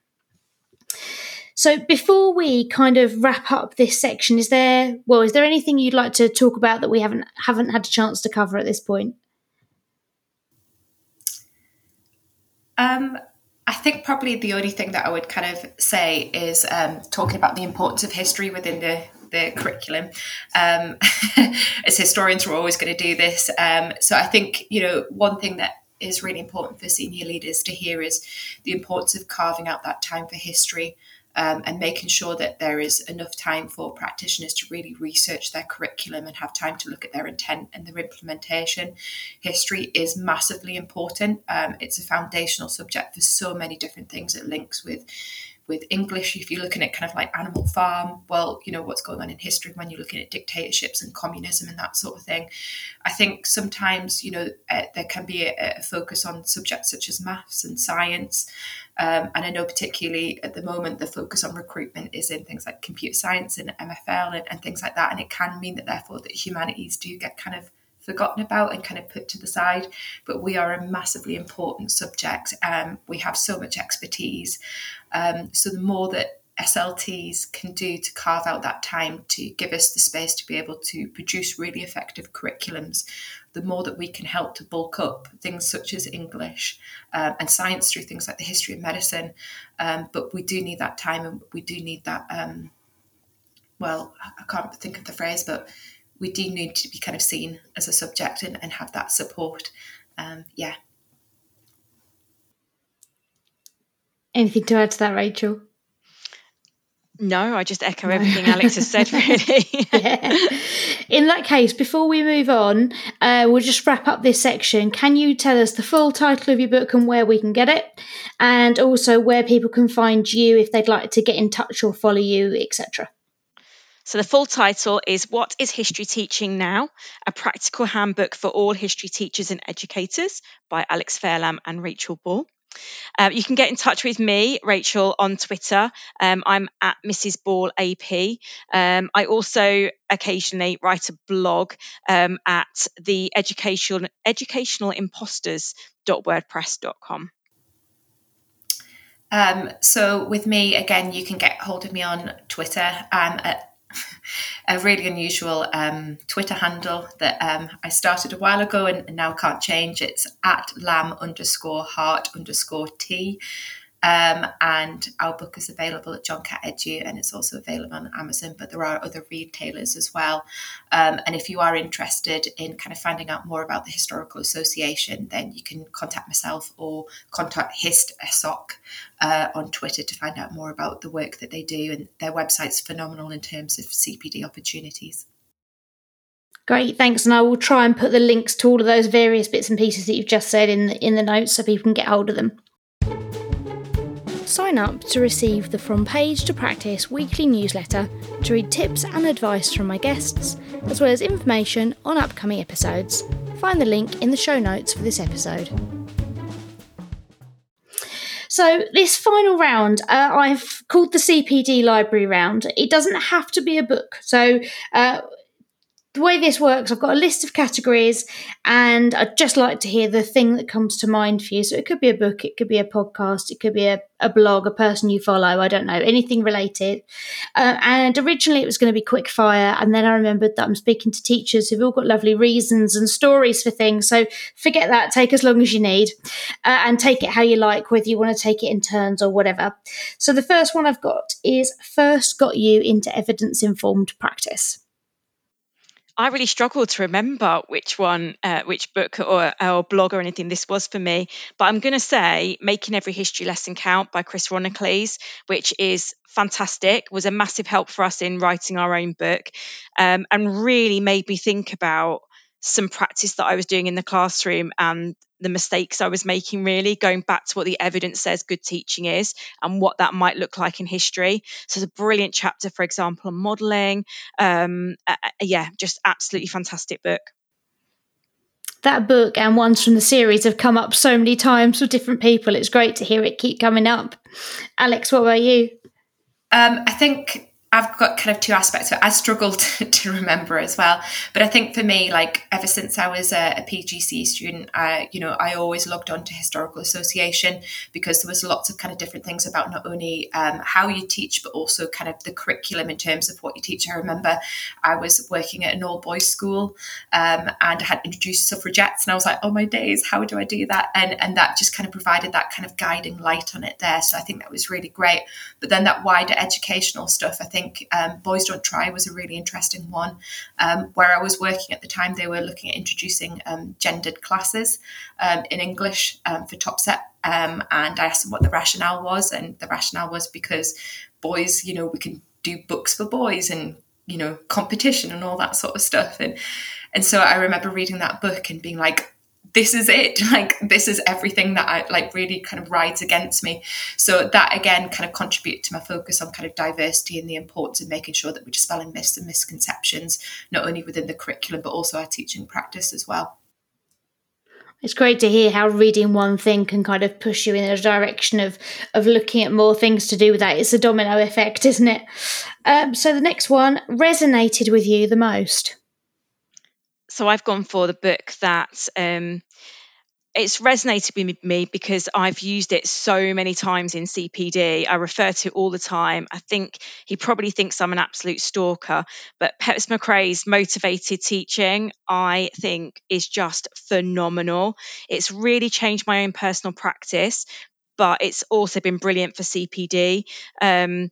Speaker 1: so before we kind of wrap up this section, is there well, is there anything you'd like to talk about that we haven't haven't had a chance to cover at this point?
Speaker 3: Um, I think probably the only thing that I would kind of say is um, talking about the importance of history within the the curriculum. Um, [laughs] as historians, we're always going to do this. Um, so I think you know one thing that is really important for senior leaders to hear is the importance of carving out that time for history um, and making sure that there is enough time for practitioners to really research their curriculum and have time to look at their intent and their implementation. History is massively important. Um, it's a foundational subject for so many different things. It links with with English, if you're looking at kind of like Animal Farm, well, you know, what's going on in history when you're looking at dictatorships and communism and that sort of thing. I think sometimes, you know, uh, there can be a, a, focus on subjects such as maths and science. Um, and I know, particularly at the moment, the focus on recruitment is in things like computer science and MFL and, and things like that. And it can mean that, therefore, that humanities do get kind of forgotten about and kind of put to the side. But we are a massively important subject. Um, we have so much expertise. Um, so the more that SLTs can do to carve out that time to give us the space to be able to produce really effective curriculums, the more that we can help to bulk up things such as English um, and science through things like the history of medicine. Um, but we do need that time and we do need that. Um, well, I can't think of the phrase, but we do need to be kind of seen as a subject and, and have that support. Um, yeah.
Speaker 1: Anything to add to that, Rachel?
Speaker 2: No, I just echo no. everything Alex has said, [laughs] really.
Speaker 1: yeah. In that case, before we move on, uh, we'll just wrap up this section. Can you tell us the full title of your book and where we can get it? And also where people can find you if they'd like to get in touch or follow you, etc.
Speaker 2: So, the full title is What is History Teaching Now? A Practical Handbook for All History Teachers and Educators by Alex Fairlamb and Rachel Ball. Uh, you can get in touch with me, Rachel, on Twitter. Um, I'm at Mrs. Ball AP. Um, I also occasionally write a blog um, at the educational educationalimposters.wordpress.com.
Speaker 3: Um, so with me again, you can get hold of me on Twitter. I'm at a really unusual um, Twitter handle that um, I started a while ago and, now can't change. It's at lamb underscore heart underscore t. Um, and our book is available at John Catt Edu and it's also available on Amazon, but there are other retailers as well. Um, and if you are interested in kind of finding out more about the Historical Association, then you can contact myself or contact HIST ESOC uh, on Twitter to find out more about the work that they do. And their website's phenomenal in terms of CPD opportunities.
Speaker 1: Great, thanks. And I will try and put the links to all of those various bits and pieces that you've just said in the, in the notes so people can get hold of them. Sign up to receive the From Page to Practice weekly newsletter to read tips and advice from my guests, as well as information on upcoming episodes. Find the link in the show notes for this episode. So, this final round, uh, I've called the CPD Library Round. It doesn't have to be a book. So, uh, the way this works, I've got a list of categories, and I'd just like to hear the thing that comes to mind for you. So it could be a book, it could be a podcast, it could be a, a blog, a person you follow, I don't know, anything related. Uh, and originally it was going to be quick fire, and then I remembered that I'm speaking to teachers who've all got lovely reasons and stories for things. So forget that, take as long as you need, uh, and take it how you like, whether you want to take it in turns or whatever. So the first one I've got is First Got You into Evidence Informed Practice.
Speaker 2: I really struggled to remember which one, uh, which book or, or blog or anything this was for me. But I'm going to say Making Every History Lesson Count by Chris Runeckles, which is fantastic, was a massive help for us in writing our own book um, and really made me think about some practice that I was doing in the classroom and the mistakes I was making, really going back to what the evidence says good teaching is and what that might look like in history. So, it's a brilliant chapter, for example, on modelling. Um, uh, yeah, just absolutely fantastic book.
Speaker 1: That book and ones from the series have come up so many times with different people. It's great to hear it keep coming up. Alex, what about you?
Speaker 3: Um, I think I've got kind of two aspects it. I struggle [laughs] to, to, remember as well. But I think for me, like ever since I was a, a, PGC student, I, you know, I always logged on to historical association because there was lots of kind of different things about not only um, how you teach, but also kind of the curriculum in terms of what you teach. I remember I was working at an all boys school um, and I had introduced suffragettes and I was like, oh my days, how do I do that? And, and that just kind of provided that kind of guiding light on it there. So I think that was really great. But then that wider educational stuff, I think think um, Boys Don't Try was a really interesting one. Um, where I was working at the time, they were looking at introducing um, gendered classes um, in English um, for top set. And I asked them what the rationale was. And the rationale was because boys, you know, we can do books for boys and, you know, competition and all that sort of stuff. And, and so I remember reading that book and being like, this is it [laughs] like this is everything that i like really kind of rides against me so that again kind of contributed to my focus on kind of diversity and the importance of making sure that we're dispelling myths and misconceptions not only within the curriculum but also our teaching practice as well
Speaker 1: it's great to hear how reading one thing can kind of push you in a direction of of looking at more things to do with that. It's a domino effect, isn't it? Um, so the next one resonated with you the most
Speaker 2: so I've gone for the book that um, it's resonated with me because I've used it so many times in CPD. I refer to it all the time. I think he probably thinks I'm an absolute stalker, but Peps Mccrea's Motivated Teaching, I think, is just phenomenal. It's really changed my own personal practice, but it's also been brilliant for CPD. Um,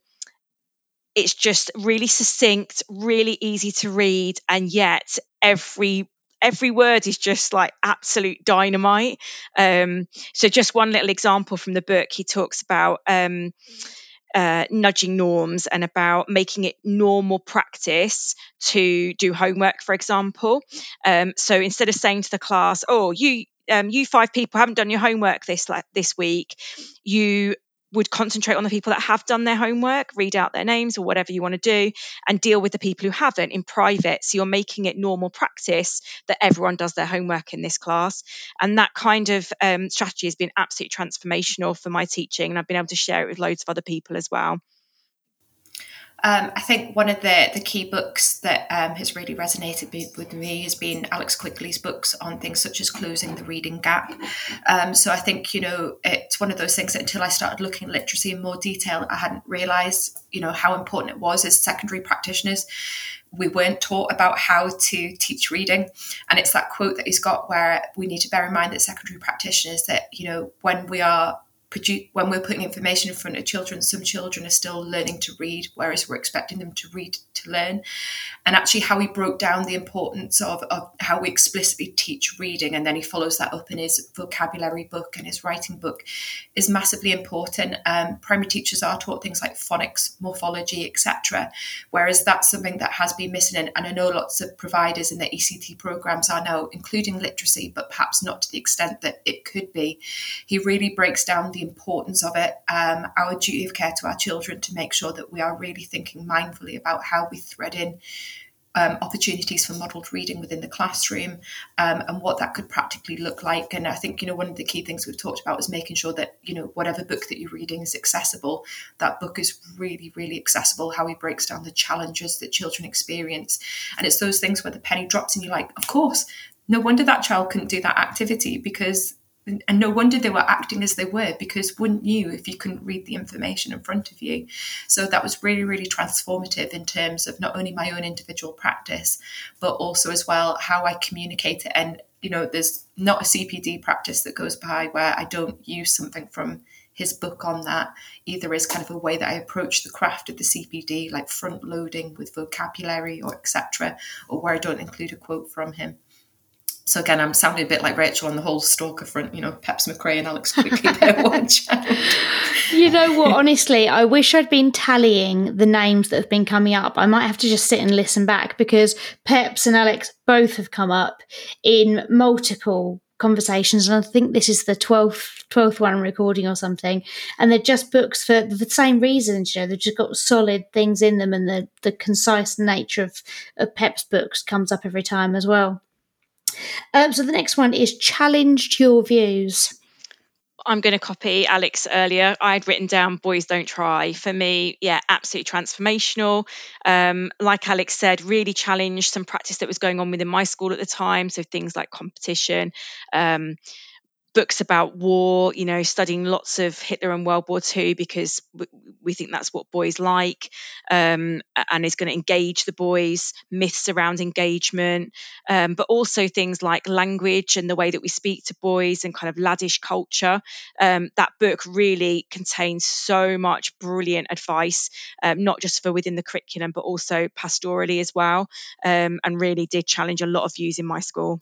Speaker 2: it's just really succinct, really easy to read, and yet every every word is just like absolute dynamite. Um, so, just one little example from the book, he talks about um, uh, nudging norms and about making it normal practice to do homework, for example. Um, so, instead of saying to the class, "Oh, you." Um, you five people haven't done your homework this like, this week. You would concentrate on the people that have done their homework, read out their names or whatever you want to do, and deal with the people who haven't in private. So you're making it normal practice that everyone does their homework in this class. And that kind of um, strategy has been absolutely transformational for my teaching. And I've been able to share it with loads of other people as well.
Speaker 3: Um, I think one of the, the key books that um, has really resonated with me has been Alex Quigley's books on things such as closing the reading gap. Um, so I think, you know, it's one of those things that until I started looking at literacy in more detail, I hadn't realised, you know, how important it was as secondary practitioners. We weren't taught about how to teach reading. And it's that quote that he's got where we need to bear in mind that secondary practitioners that, you know, when we are produce, when we're putting information in front of children, some children are still learning to read, whereas we're expecting them to read to learn. And actually, how he broke down the importance of, of how we explicitly teach reading, and then he follows that up in his vocabulary book and his writing book, is massively important. Um, primary teachers are taught things like phonics, morphology, etc., whereas that's something that has been missing. And, and I know lots of providers in the ECT programs are now including literacy, but perhaps not to the extent that it could be. He really breaks down the the importance of it, um, our duty of care to our children to make sure that we are really thinking mindfully about how we thread in um, opportunities for modelled reading within the classroom um, and what that could practically look like. And I think, you know, one of the key things we've talked about is making sure that, you know, whatever book that you're reading is accessible. That book is really, really accessible, how he breaks down the challenges that children experience. And it's those things where the penny drops and you're like, of course, no wonder that child couldn't do that activity because and no wonder they were acting as they were because wouldn't you if you couldn't read the information in front of you so that was really really transformative in terms of not only my own individual practice but also as well how i communicate it and you know there's not a cpd practice that goes by where i don't use something from his book on that either as kind of a way that I approach the craft of the CPD, like front loading with vocabulary or etc., or where I don't include a quote from him. So again, I'm sounding a bit like Rachel on the whole stalker front, you know, Peps Mccrea and Alex Quigley [laughs] there one
Speaker 1: You know what? Honestly, I wish I'd been tallying the names that have been coming up. I might have to just sit and listen back because Peps and Alex both have come up in multiple conversations and I think this is the 12th 12th one recording or something and they're just books for the same reasons you know they've just got solid things in them and the the concise nature of, of Pep's books comes up every time as well um, so the next one is challenged your views.
Speaker 2: I'm going to copy Alex earlier. I'd written down Boys Don't Try. For me, yeah, absolutely transformational. Um, like Alex said, really challenged some practice that was going on within my school at the time. So things like competition, um, books about war, you know, studying lots of Hitler and World War II because we, we think that's what boys like um, and is going to engage the boys, myths around engagement, um, but also things like language and the way that we speak to boys and kind of laddish culture. Um, that book really contains so much brilliant advice, um, not just for within the curriculum, but also pastorally as well, um, and really did challenge a lot of views in my school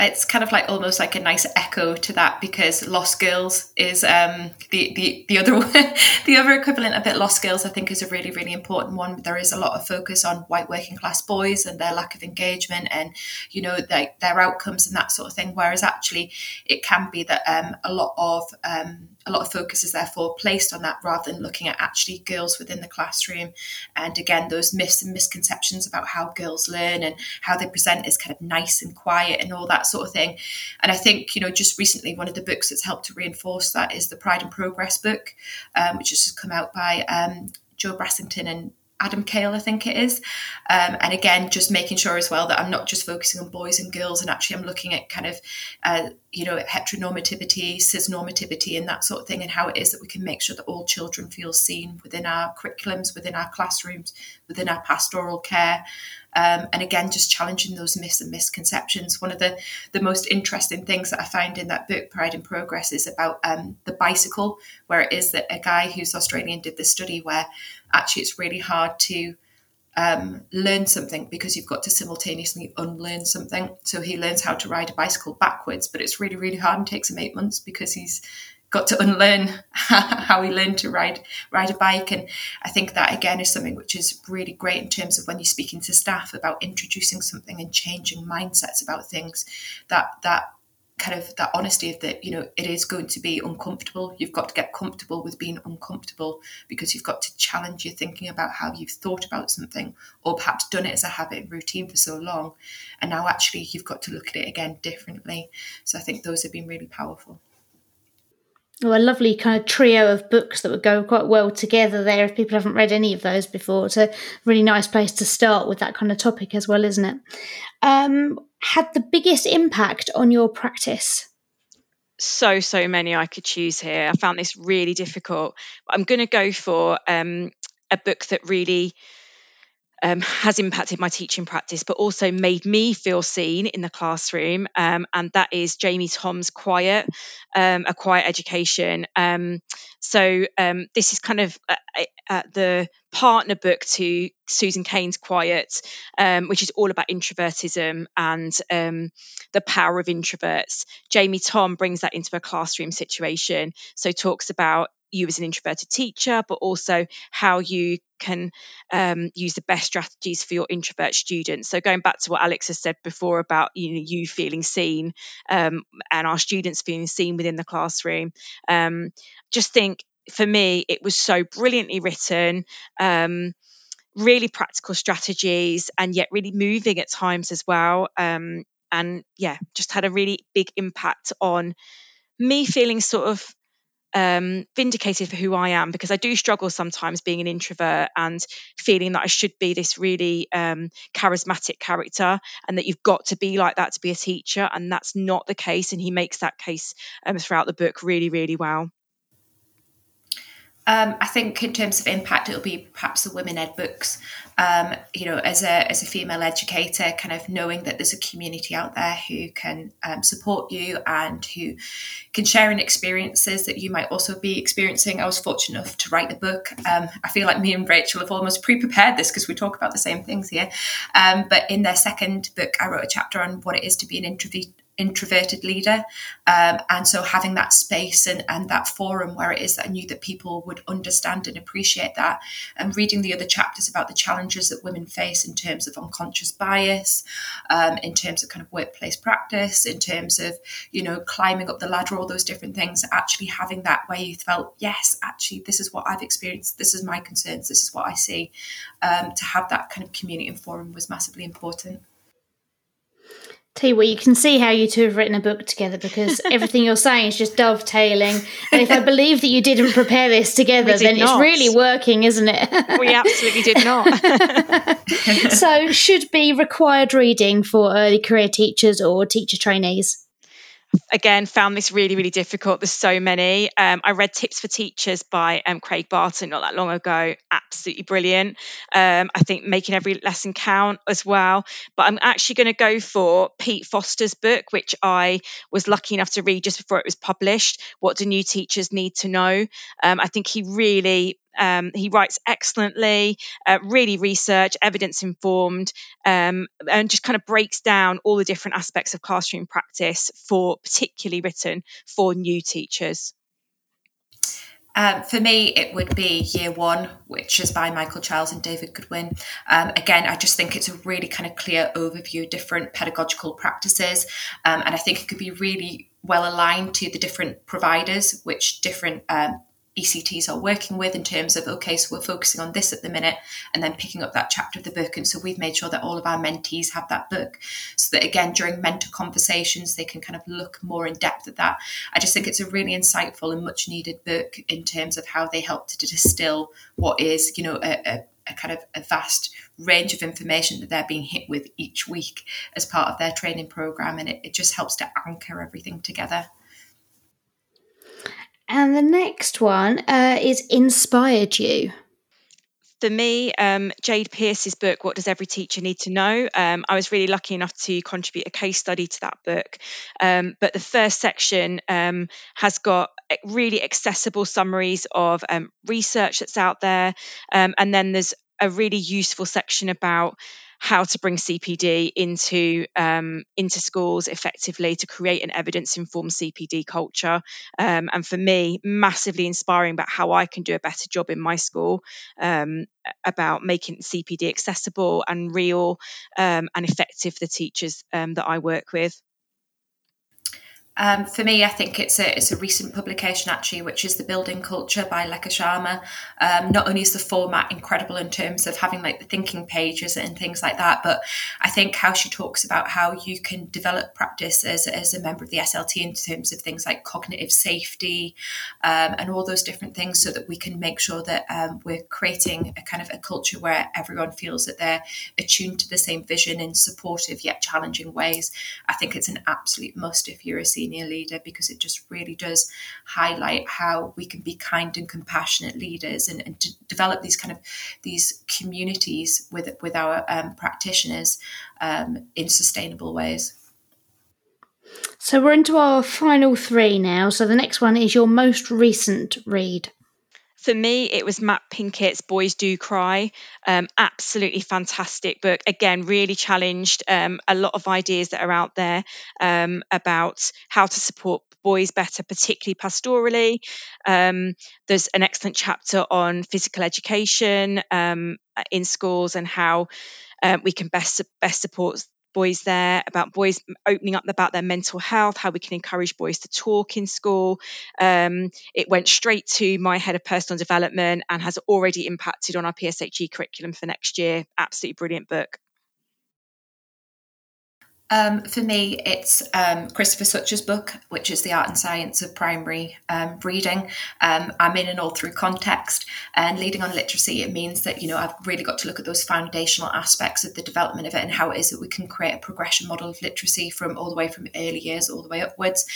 Speaker 3: it's kind of like almost like a nice echo to that because Lost Girls is um, the, the the other [laughs] the other equivalent of it. Lost Girls, I think, is a really really important one. There is a lot of focus on white working class boys and their lack of engagement and you know their, their outcomes and that sort of thing. Whereas actually, it can be that um, a lot of um, a lot of focus is therefore placed on that rather than looking at actually girls within the classroom. And again, those myths and misconceptions about how girls learn and how they present as kind of nice and quiet and all that sort of thing. And I think, you know, just recently, one of the books that's helped to reinforce that is the Pride and Progress book, um, which has just come out by um, Jo Brassington and Adam Kale, I think it is. Um, and again, just making sure as well that I'm not just focusing on boys and girls, and actually I'm looking at kind of, uh, you know, heteronormativity, cisnormativity, and that sort of thing, and how it is that we can make sure that all children feel seen within our curriculums, within our classrooms, within our pastoral care. Um, and again, just challenging those myths and misconceptions. One of the, the most interesting things that I find in that book, Pride and Progress, is about um, the bicycle, where it is that a guy who's Australian did this study where actually it's really hard to um, learn something because you've got to simultaneously unlearn something. So he learns how to ride a bicycle backwards, but it's really, really hard and takes him eight months because he's got to unlearn [laughs] how he learned to ride ride a bike. And I think that again is something which is really great in terms of when you're speaking to staff about introducing something and changing mindsets about things. That that kind of that honesty of that you know it is going to be uncomfortable. You've got to get comfortable with being uncomfortable because you've got to challenge your thinking about how you've thought about something or perhaps done it as a habit routine for so long. And now actually you've got to look at it again differently. So i think those have been really powerful
Speaker 1: Oh, a lovely kind of trio of books that would go quite well together there if people haven't read any of those before. It's a really nice place to start with that kind of topic as well, isn't it? Um, had the biggest impact on your practice?
Speaker 2: So, so many I could choose here. I found this really difficult. I'm going to go for um, a book that really um, has impacted my teaching practice, but also made me feel seen in the classroom. Um, and that is Jamie Thom's Quiet, um, a quiet education. Um, so um, this is kind of uh, uh, uh, the partner book to Susan Cain's Quiet, um, which is all about introvertism and the power of introverts. Jamie Thom brings that into a classroom situation. So talks about you as an introverted teacher, but also how you can um, use the best strategies for your introvert students. So going back to what Alex has said before about you know you feeling seen um, and our students feeling seen within the classroom, um, just think for me it was so brilliantly written. Um, really practical strategies and yet really moving at times as well. Um, and yeah, just had a really big impact on me feeling sort of um, vindicated for who I am because I do struggle sometimes being an introvert and feeling that I should be this really um, charismatic character and that you've got to be like that to be a teacher. And that's not the case. And he makes that case um, throughout the book really, really well.
Speaker 3: Um, I think in terms of impact, it'll be perhaps the WomenEd books. Um, you know, as a as a female educator, kind of knowing that there's a community out there who can um, support you and who can share in experiences that you might also be experiencing. I was fortunate enough to write the book. Um, I feel like me and Rachel have almost pre-prepared this because we talk about the same things here. Um, but in their second book, I wrote a chapter on what it is to be an introvert introverted leader. Um, and so having that space and, and that forum where it is that I knew that people would understand and appreciate that, and reading the other chapters about the challenges that women face in terms of unconscious bias, um, in terms of kind of workplace practice, in terms of, you know, climbing up the ladder, all those different things, actually having that where you felt, yes, actually, this is what I've experienced, this is my concerns, this is what I see. Um, to have that kind of community and forum was massively important.
Speaker 1: Tell you what, you can see how you two have written a book together because [laughs] everything you're saying is just dovetailing. And if I believe that you didn't prepare this together, then not. it's really working, isn't it?
Speaker 2: we absolutely did not. [laughs]
Speaker 1: so, should be required reading for early career teachers or teacher trainees?
Speaker 2: Again found this really really difficult. There's so many. Um, i read tips for teachers by um, craig barton not that long ago. Absolutely brilliant. Um, i think making every lesson count as well. But i'm actually going to go for pete foster's book which i was lucky enough to read just before it was published what do new teachers need to know? Um, i think he really um, he writes excellently, uh, really research, evidence informed, um, and just kind of breaks down all the different aspects of classroom practice for particularly written for new teachers.
Speaker 3: Um, for me, it would be Year One, which is by Michael Chiles and David Goodwin. Um, again, I just think it's a really kind of clear overview of different pedagogical practices, um, and I think it could be really well aligned to the different providers, which different um, ECTs are working with in terms of, okay, so we're focusing on this at the minute and then picking up that chapter of the book. And so we've made sure that all of our mentees have that book so that, again, during mentor conversations, they can kind of look more in depth at that. I just think it's a really insightful and much needed book in terms of how they help to distill what is, you know, a, a a kind of a vast range of information that they're being hit with each week as part of their training program and it, it just helps to anchor everything together
Speaker 1: and the next one uh, is Inspired You.
Speaker 2: For me, um, Jade Pearce's book, What Does Every Teacher Need to Know? Um, I was really lucky enough to contribute a case study to that book. Um, but the first section um, has got really accessible summaries of um, research that's out there. Um, and then there's a really useful section about how to bring CPD into um, into schools effectively to create an evidence informed CPD culture. Um, and for me, massively inspiring about how I can do a better job in my school um, about making CPD accessible and real um, and effective for the teachers um, that I work with.
Speaker 3: Um, for me, I think it's a it's a recent publication actually, which is the Building Culture by Lekha Sharma. Um, not only is the format incredible in terms of having like the thinking pages and things like that, but I think how she talks about how you can develop practice as, as a member of the SLT in terms of things like cognitive safety um, and all those different things, so that we can make sure that um, we're creating a kind of a culture where everyone feels that they're attuned to the same vision in supportive yet challenging ways. I think it's an absolute must if you're a senior leader because it just really does highlight how we can be kind and compassionate leaders and, and to develop these kind of these communities with with our um, practitioners um, in sustainable ways.
Speaker 1: So we're into our final three now. So the next one is your most recent read.
Speaker 2: For me, it was Matt Pinkett's Boys Do Cry. Um, absolutely fantastic book. Again, really challenged um, a lot of ideas that are out there um, about how to support boys better, particularly pastorally. Um, there's an excellent chapter on physical education um, in schools and how uh, we can best best support boys there, about boys opening up about their mental health, how we can encourage boys to talk in school. Um, it went straight to my head of personal development and has already impacted on our PSHE curriculum for next year. Absolutely brilliant book.
Speaker 3: Um, for me, it's um, Christopher Such's book, which is The Art and Science of Primary um, Reading. Um, I'm in an all through context, and leading on literacy, it means that, you know, I've really got to look at those foundational aspects of the development of it and how it is that we can create a progression model of literacy from all the way from early years all the way upwards.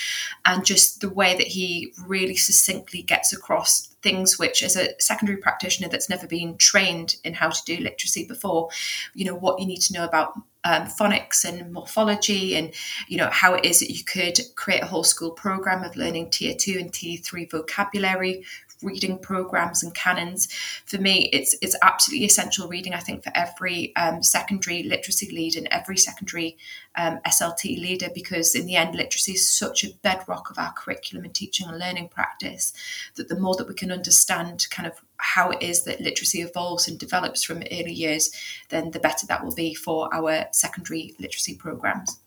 Speaker 3: And just the way that he really succinctly gets across things which as a secondary practitioner that's never been trained in how to do literacy before you know what you need to know about um, phonics and morphology and you know how it is that you could create a whole school program of learning tier 2 and tier 3 vocabulary reading programs and canons. For me, it's it's absolutely essential reading. I think for every um, secondary literacy lead and every secondary um, SLT leader, because in the end, literacy is such a bedrock of our curriculum and teaching and learning practice. That the more that we can understand, kind of how it is that literacy evolves and develops from early years, then the better that will be for our secondary literacy programs.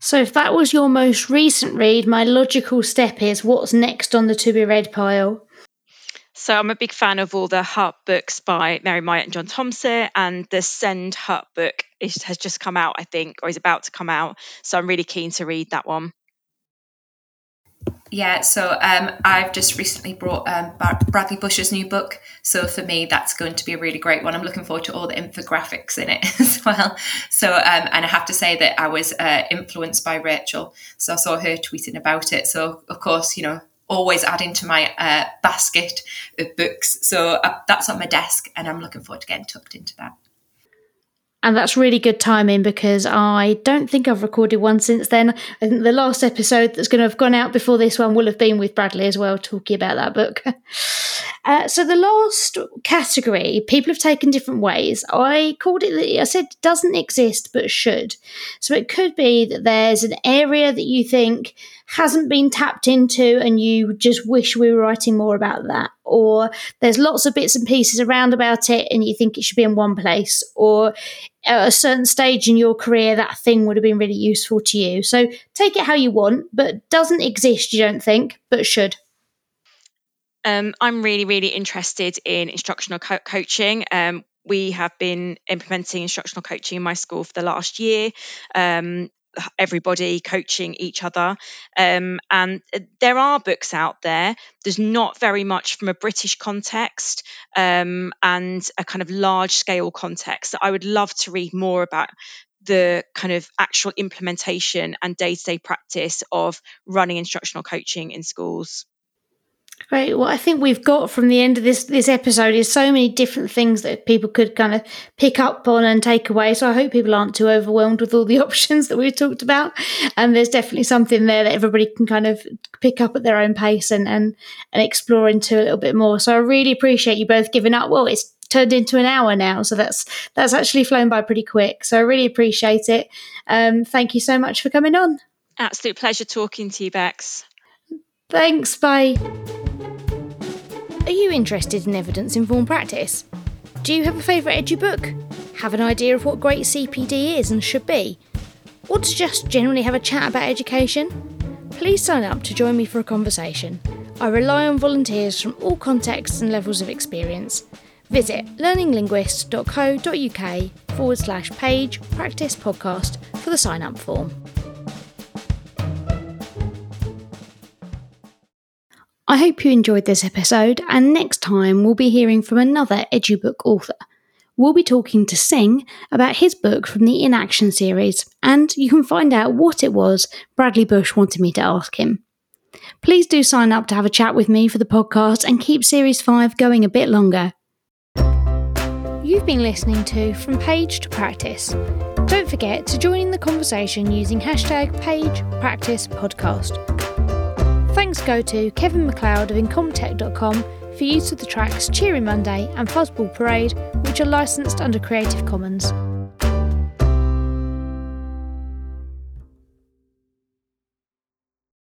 Speaker 1: So, if that was your most recent read, my logical step is what's next on the to be read pile?
Speaker 2: So, I'm a big fan of all the Heart books by Mary Myatt and John Tomsett, and the Send Heart book is, has just come out, I think, or is about to come out. So, I'm really keen to read that one.
Speaker 3: Yeah, so um, I've just recently brought um, Bradley Bush's new book. So for me, that's going to be a really great one. I'm looking forward to all the infographics in it [laughs] as well. So, um, and I have to say that I was uh, influenced by Rachel. So I saw her tweeting about it. So, of course, you know, always adding to my uh, basket of books. So uh, that's on my desk, and I'm looking forward to getting tucked into that.
Speaker 1: And that's really good timing because I don't think I've recorded one since then. I think the last episode that's going to have gone out before this one will have been with Bradley as well, talking about that book. [laughs] Uh, so the last category, people have taken different ways. I called it, I said doesn't exist but should. So it could be that there's an area that you think hasn't been tapped into and you just wish we were writing more about that. Or there's lots of bits and pieces around about it and you think it should be in one place. Or at a certain stage in your career, that thing would have been really useful to you. So take it how you want, but doesn't exist, you don't think, but should.
Speaker 2: Um, I'm really, really interested in instructional co- coaching. Um, we have been implementing instructional coaching in my school for the last year. Um, everybody coaching each other. Um, and uh, there are books out there. There's not very much from a British context um, and a kind of large scale context. So I would love to read more about the kind of actual implementation and day to day practice of running instructional coaching in schools.
Speaker 1: Great. What I think we've got from the end of this this episode is so many different things that people could kind of pick up on and take away. So I hope people aren't too overwhelmed with all the [laughs] options that we've talked about. And there's definitely something there that everybody can kind of pick up at their own pace and and and explore into a little bit more. So I really appreciate you both giving up. Well, it's turned into an hour now, so that's that's actually flown by pretty quick. So I really appreciate it. Um, thank you so much for coming on.
Speaker 2: Absolute pleasure talking to you, Bex.
Speaker 1: Thanks. Bye. Are you interested in evidence informed practice? Do you have a favourite edu book? Have an idea of what great CPD is and should be? Or to just generally have a chat about education? Please sign up to join me for a conversation. I rely on volunteers from all contexts and levels of experience. Visit learninglinguist.co.uk forward slash page practice podcast for the sign up form. I hope you enjoyed this episode, and next time we'll be hearing from another EduBook author. We'll be talking to Singh about his book from the In Action series, and you can find out what it was Bradley Bush wanted me to ask him. Please do sign up to have a chat with me for the podcast and keep Series 5 going a bit longer. You've been listening to From Page to Practice. Don't forget to join in the conversation using hashtag Page Practice Podcast. Thanks go to Kevin MacLeod of Incompetech.com for use of the tracks Cheery Monday and Fuzzball Parade, which are licensed under Creative Commons.